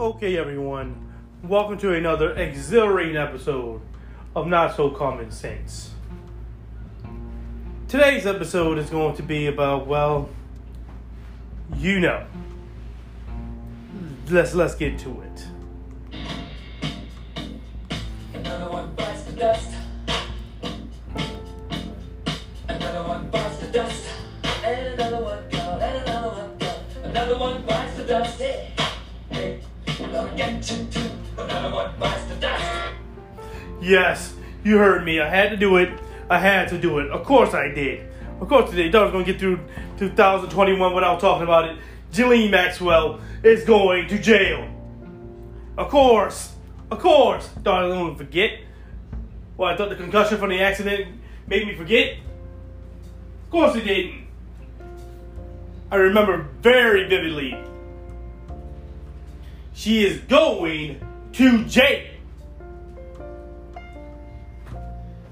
Okay, everyone, welcome to another exhilarating episode of Not So Common Sense. Today's episode is going to be about, well, you know. Let's let's get to it. Another one bites the dust. Another one bites the dust. And another one gone. And another one gone. Another one bites the dust. Get. Another one bites the dust. Yes, you heard me. I had to do it. I had to do it. Of course I did. Of course today. Was gonna get through 2021 without talking about it. Ghislaine Maxwell is going to jail. Of course. Of course. Was gonna forget. Well, I thought the concussion from the accident made me forget. Of course it didn't. I remember very vividly. She is going to jail.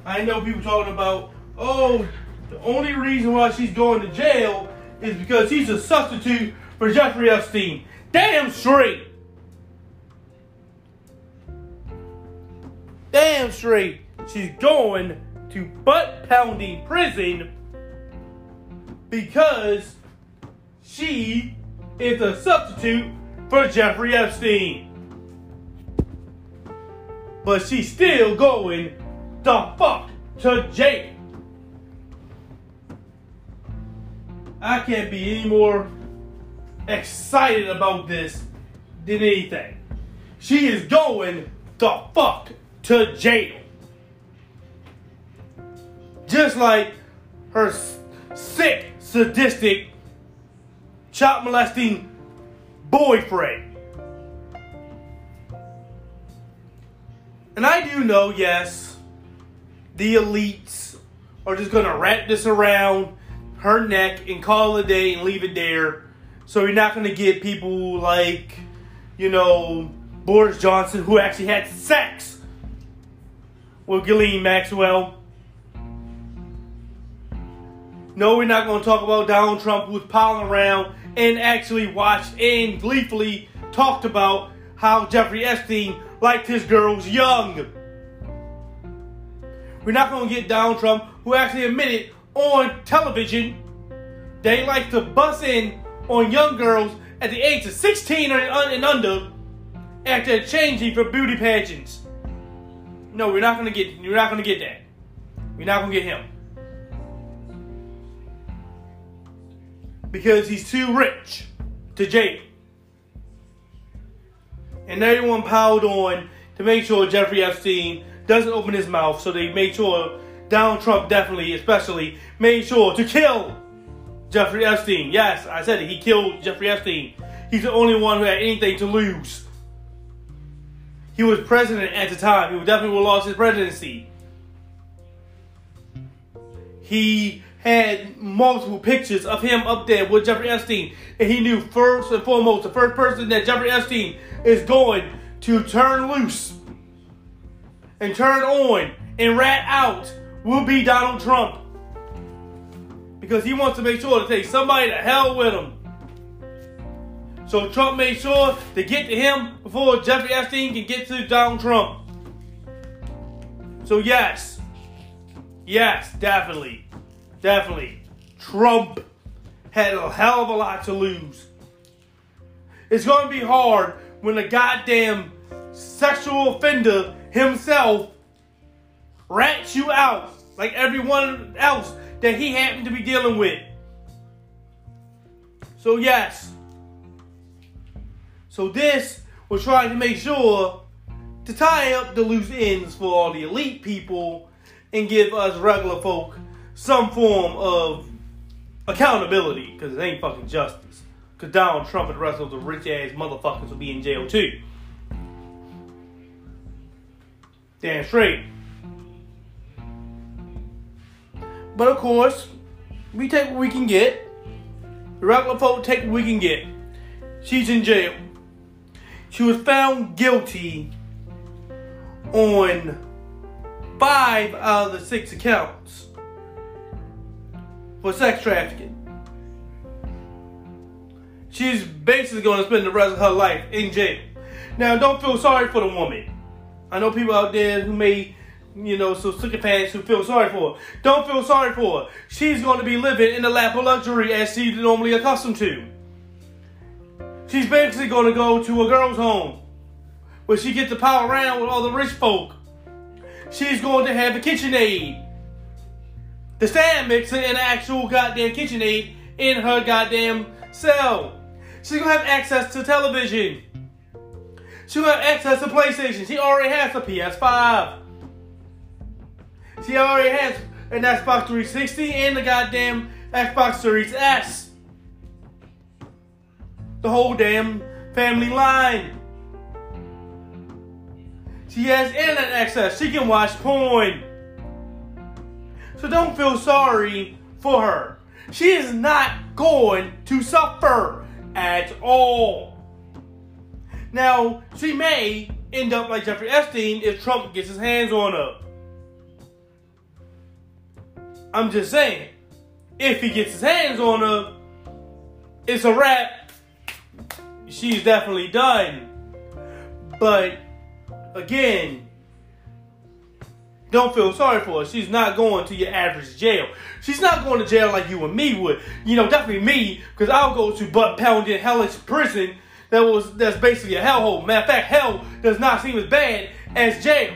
I know people talking about, oh, the only reason why she's going to jail is because he's a substitute for Jeffrey Epstein. Damn straight. Damn straight. She's going to butt pounding prison because she is a substitute for Jeffrey Epstein. But she's still going the fuck to jail. I can't be any more excited about this than anything. She is going the fuck to jail. Just like her sick, sadistic, child molesting boyfriend. And I do know, yes, the elites are just gonna wrap this around her neck and call it a day and leave it there. So you're not gonna get people like, you know, Boris Johnson who actually had sex with Ghislaine Maxwell. No, we're not gonna talk about Donald Trump who's piling around and actually watched and gleefully talked about how Jeffrey Epstein liked his girls young. We're not going to get Donald Trump, who actually admitted on television that he likes to bust in on young girls at the age of 16 and under after changing for beauty pageants. No, we're not to get. We're not to get that. We're not to get him because he's too rich to jail. And everyone piled on to make sure Jeffrey Epstein doesn't open his mouth. So they made sure Donald Trump definitely, especially, made sure to kill Jeffrey Epstein. Yes, I said it. He killed Jeffrey Epstein. He's the only one who had anything to lose. He was president at the time. He definitely would lost his presidency. He had multiple pictures of him up there with Jeffrey Epstein. And he knew first and foremost, the first person that Jeffrey Epstein is going to turn loose and turn on and rat out will be Donald Trump. Because he wants to make sure to take somebody to hell with him. So Trump made sure to get to him before Jeffrey Epstein can get to Donald Trump. So yes, yes, definitely, definitely, Trump had a hell of a lot to lose. It's going to be hard when a goddamn sexual offender himself rats you out like everyone else that he happened to be dealing with. So, yes. So, this was trying to make sure to tie up the loose ends for all the elite people and give us regular folk some form of accountability because it ain't fucking justice. Because Donald Trump and the rest of the rich ass motherfuckers will be in jail too. Damn straight. But of course, we take what we can get. The regular folk take what we can get. She's in jail. She was found guilty on five out of the six accounts for sex trafficking. She's basically going to spend the rest of her life in jail. Now, don't feel sorry for the woman. I know people out there who may, you know, so sycophants who feel sorry for her. Don't feel sorry for her. She's going to be living in the lap of luxury as she's normally accustomed to. She's basically going to go to a girl's home where she gets to pile around with all the rich folk. She's going to have a KitchenAid. The stand mixer and actual goddamn KitchenAid in her goddamn cell. She's to have access to television. She'll have access to PlayStation. She already has a PS5. She already has an Xbox 360 and the goddamn Xbox Series S. The whole damn family line. She has internet access. She can watch porn. So don't feel sorry for her. She is not going to suffer at all. Now, she may end up like Jeffrey Epstein if Trump gets his hands on her. I'm just saying, if he gets his hands on her, it's a wrap. She's definitely done. But again, don't feel sorry for her. She's not going to your average jail. She's not going to jail like you and me would. You know, definitely me, because I'll go to butt pounding hellish prison that was that's basically a hellhole. Matter of fact, hell does not seem as bad as jail.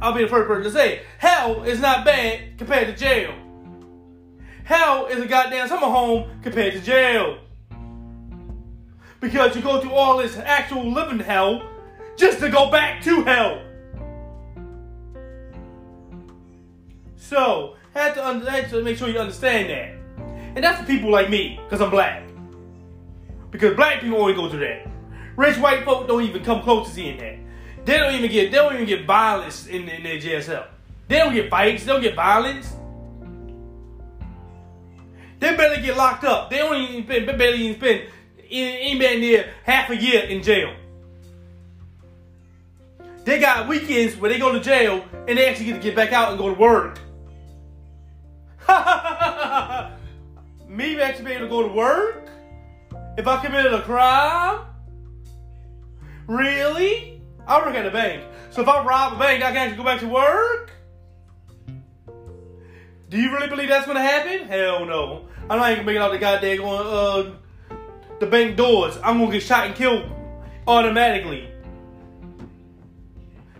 I'll be the first person to say hell is not bad compared to jail. Hell is a goddamn summer home compared to jail. Because you go through all this actual living hell just to go back to hell. So, had to, had to make sure you understand that. And that's for people like me, because I'm black. Because black people only go through that. Rich white folk don't even come close to seeing that. They don't even get they don't even get violence in, in their JSL. They don't get fights, they don't get violence. They better get locked up. They don't even spend, barely even spend even near half a year in jail. They got weekends where they go to jail and they actually get to get back out and go to work. Me actually being able to go to work? If I committed a crime? Really? I work at a bank. So if I rob a bank, I can actually go back to work? Do you really believe that's gonna happen? Hell no. I'm not even making out the goddamn going uh the bank doors. I'm gonna get shot and killed automatically.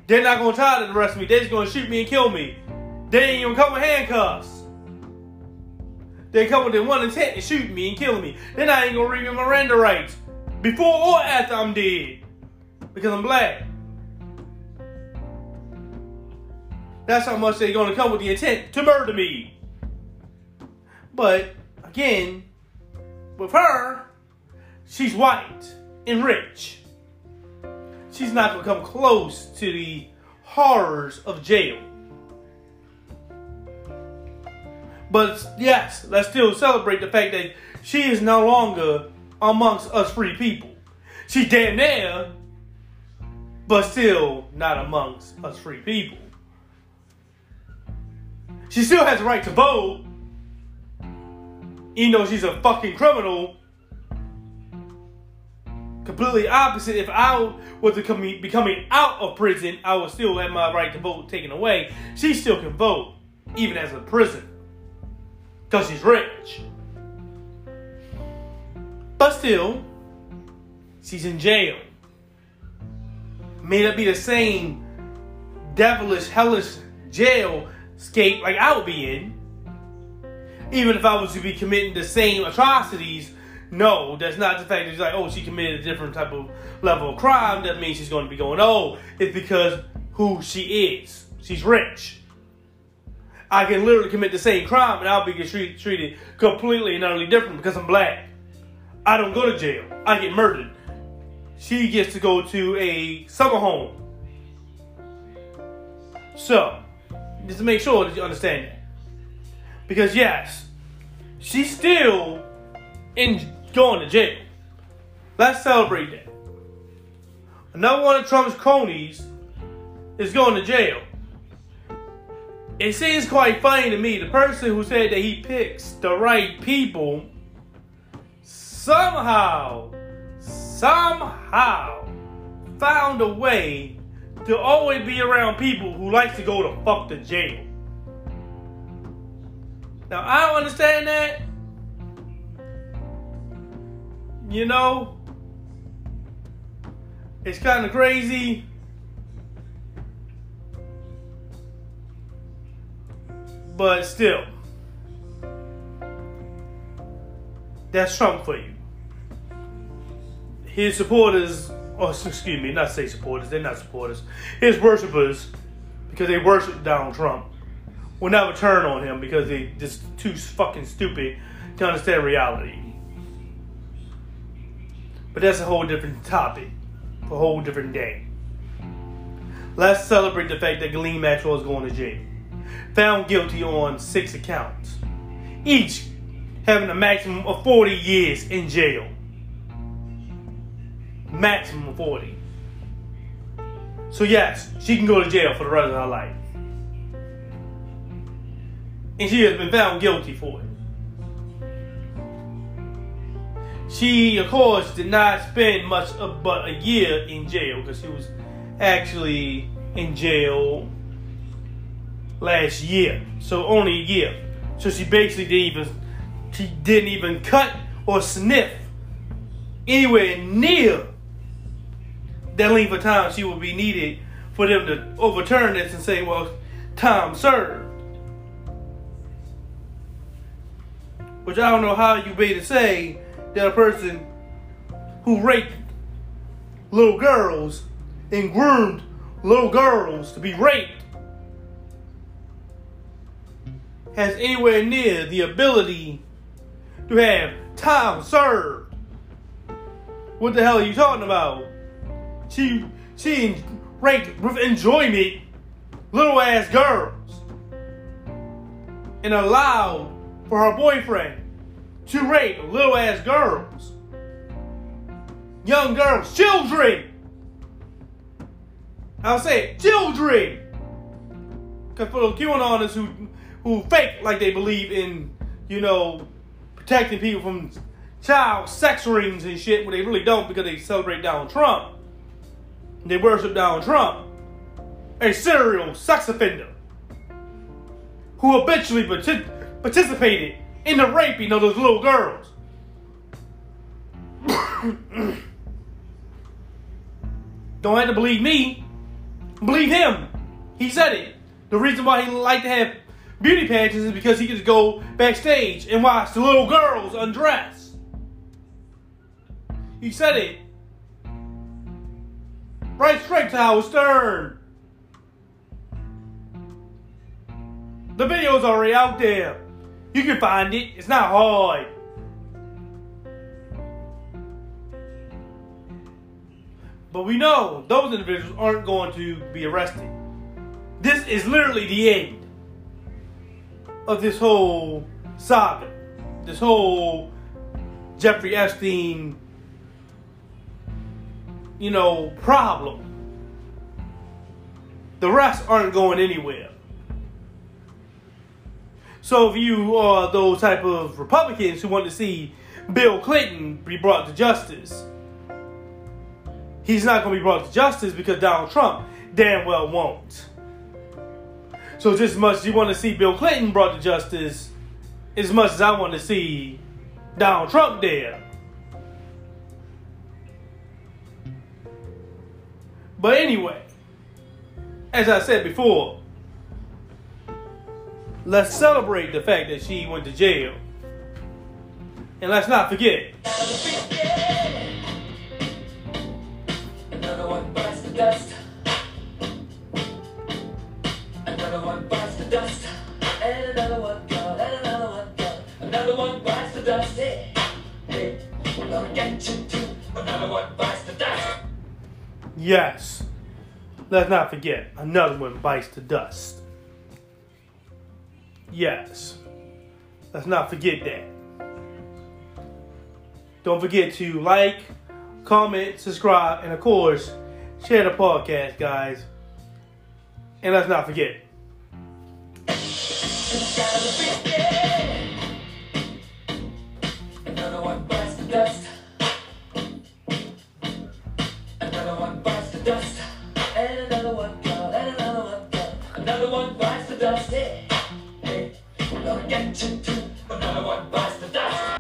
They're not gonna try to arrest me. They're just gonna shoot me and kill me. They ain't even come with handcuffs. They come with their one intent to shoot me and kill me. Then I ain't gonna read my Miranda rights before or after I'm dead because I'm black. That's how much they're gonna come with the intent to murder me. But again, with her, she's white and rich. She's not gonna come close to the horrors of jail. But yes, let's still celebrate the fact that she is no longer amongst us free people. She's damn near, but still not amongst us free people. She still has the right to vote, even though she's a fucking criminal. Completely opposite. If I was to come, be coming out of prison, I would still have my right to vote taken away. She still can vote, even as a prison because she's rich. But still, she's in jail. May not be the same devilish, hellish jail scape like I would be in. Even if I was to be committing the same atrocities, no, that's not the fact that it's like, oh, she committed a different type of level of crime. That means she's going to be going, oh, it's because who she is. She's rich. I can literally commit the same crime and I'll be treated, treated completely and utterly different because I'm black. I don't go to jail. I get murdered. She gets to go to a summer home. So, just to make sure that you understand that. Because yes, she's still in going to jail. Let's celebrate that. Another one of Trump's cronies is going to jail it seems quite funny to me. The person who said that he picks the right people somehow, somehow found a way to always be around people who like to go to fuck the jail. Now I don't understand that. You know, it's kind of crazy. But still, that's Trump for you. His supporters, oh, or excuse me, not say supporters, they're not supporters. His worshippers, because they worship Donald Trump, will never turn on him because they just too fucking stupid to understand reality. But that's a whole different topic a whole different day. Let's celebrate the fact that Ghislaine Maxwell is going to jail. Found guilty on six accounts, each having a maximum of 40 years in jail. Maximum of 40. So, yes, she can go to jail for the rest of her life. And she has been found guilty for it. She, of course, did not spend much of but a year in jail because she was actually in jail last year. So only a year. So she basically didn't even she didn't even cut or sniff anywhere near that length of time she would be needed for them to overturn this and say, well, time served. Which I don't know how you be to say that a person who raped little girls and groomed little girls to be raped has anywhere near the ability to have time served. What the hell are you talking about? She she raped with enjoyment little ass girls and allowed for her boyfriend to rape little ass girls. Young girls, children. I'll say it, children. Because for those QAnoners who who fake like they believe in, you know, protecting people from child sex rings and shit, when they really don't because they celebrate Donald Trump. They worship Donald Trump, a serial sex offender who habitually partic- participated in the raping of those little girls. Don't have to believe me. Believe him. He said it. The reason why he liked to have beauty pageants is because he could go backstage and watch the little girls undress. He said it. Right straight to Howard Stern. The video's already out there. You can find it. It's not hard. But we know those individuals aren't going to be arrested. This is literally the end of this whole saga. This whole Jeffrey Epstein, you know, problem. The rest aren't going anywhere. So if you are those type of Republicans who want to see Bill Clinton be brought to justice, he's not going to be brought to justice because Donald Trump damn well won't. So just as much as you want to see Bill Clinton brought to justice, as much as I want to see Donald Trump there. But anyway, as I said before, let's celebrate the fact that she went to jail. And let's not forget. Another one the dust. Yes. Let's not forget, another one bites the dust. Yes. Let's not forget that. Don't forget to like, comment, subscribe, and of course, share the podcast, guys. And let's not forget, just it. Hey, look at you but none of what buys the dust.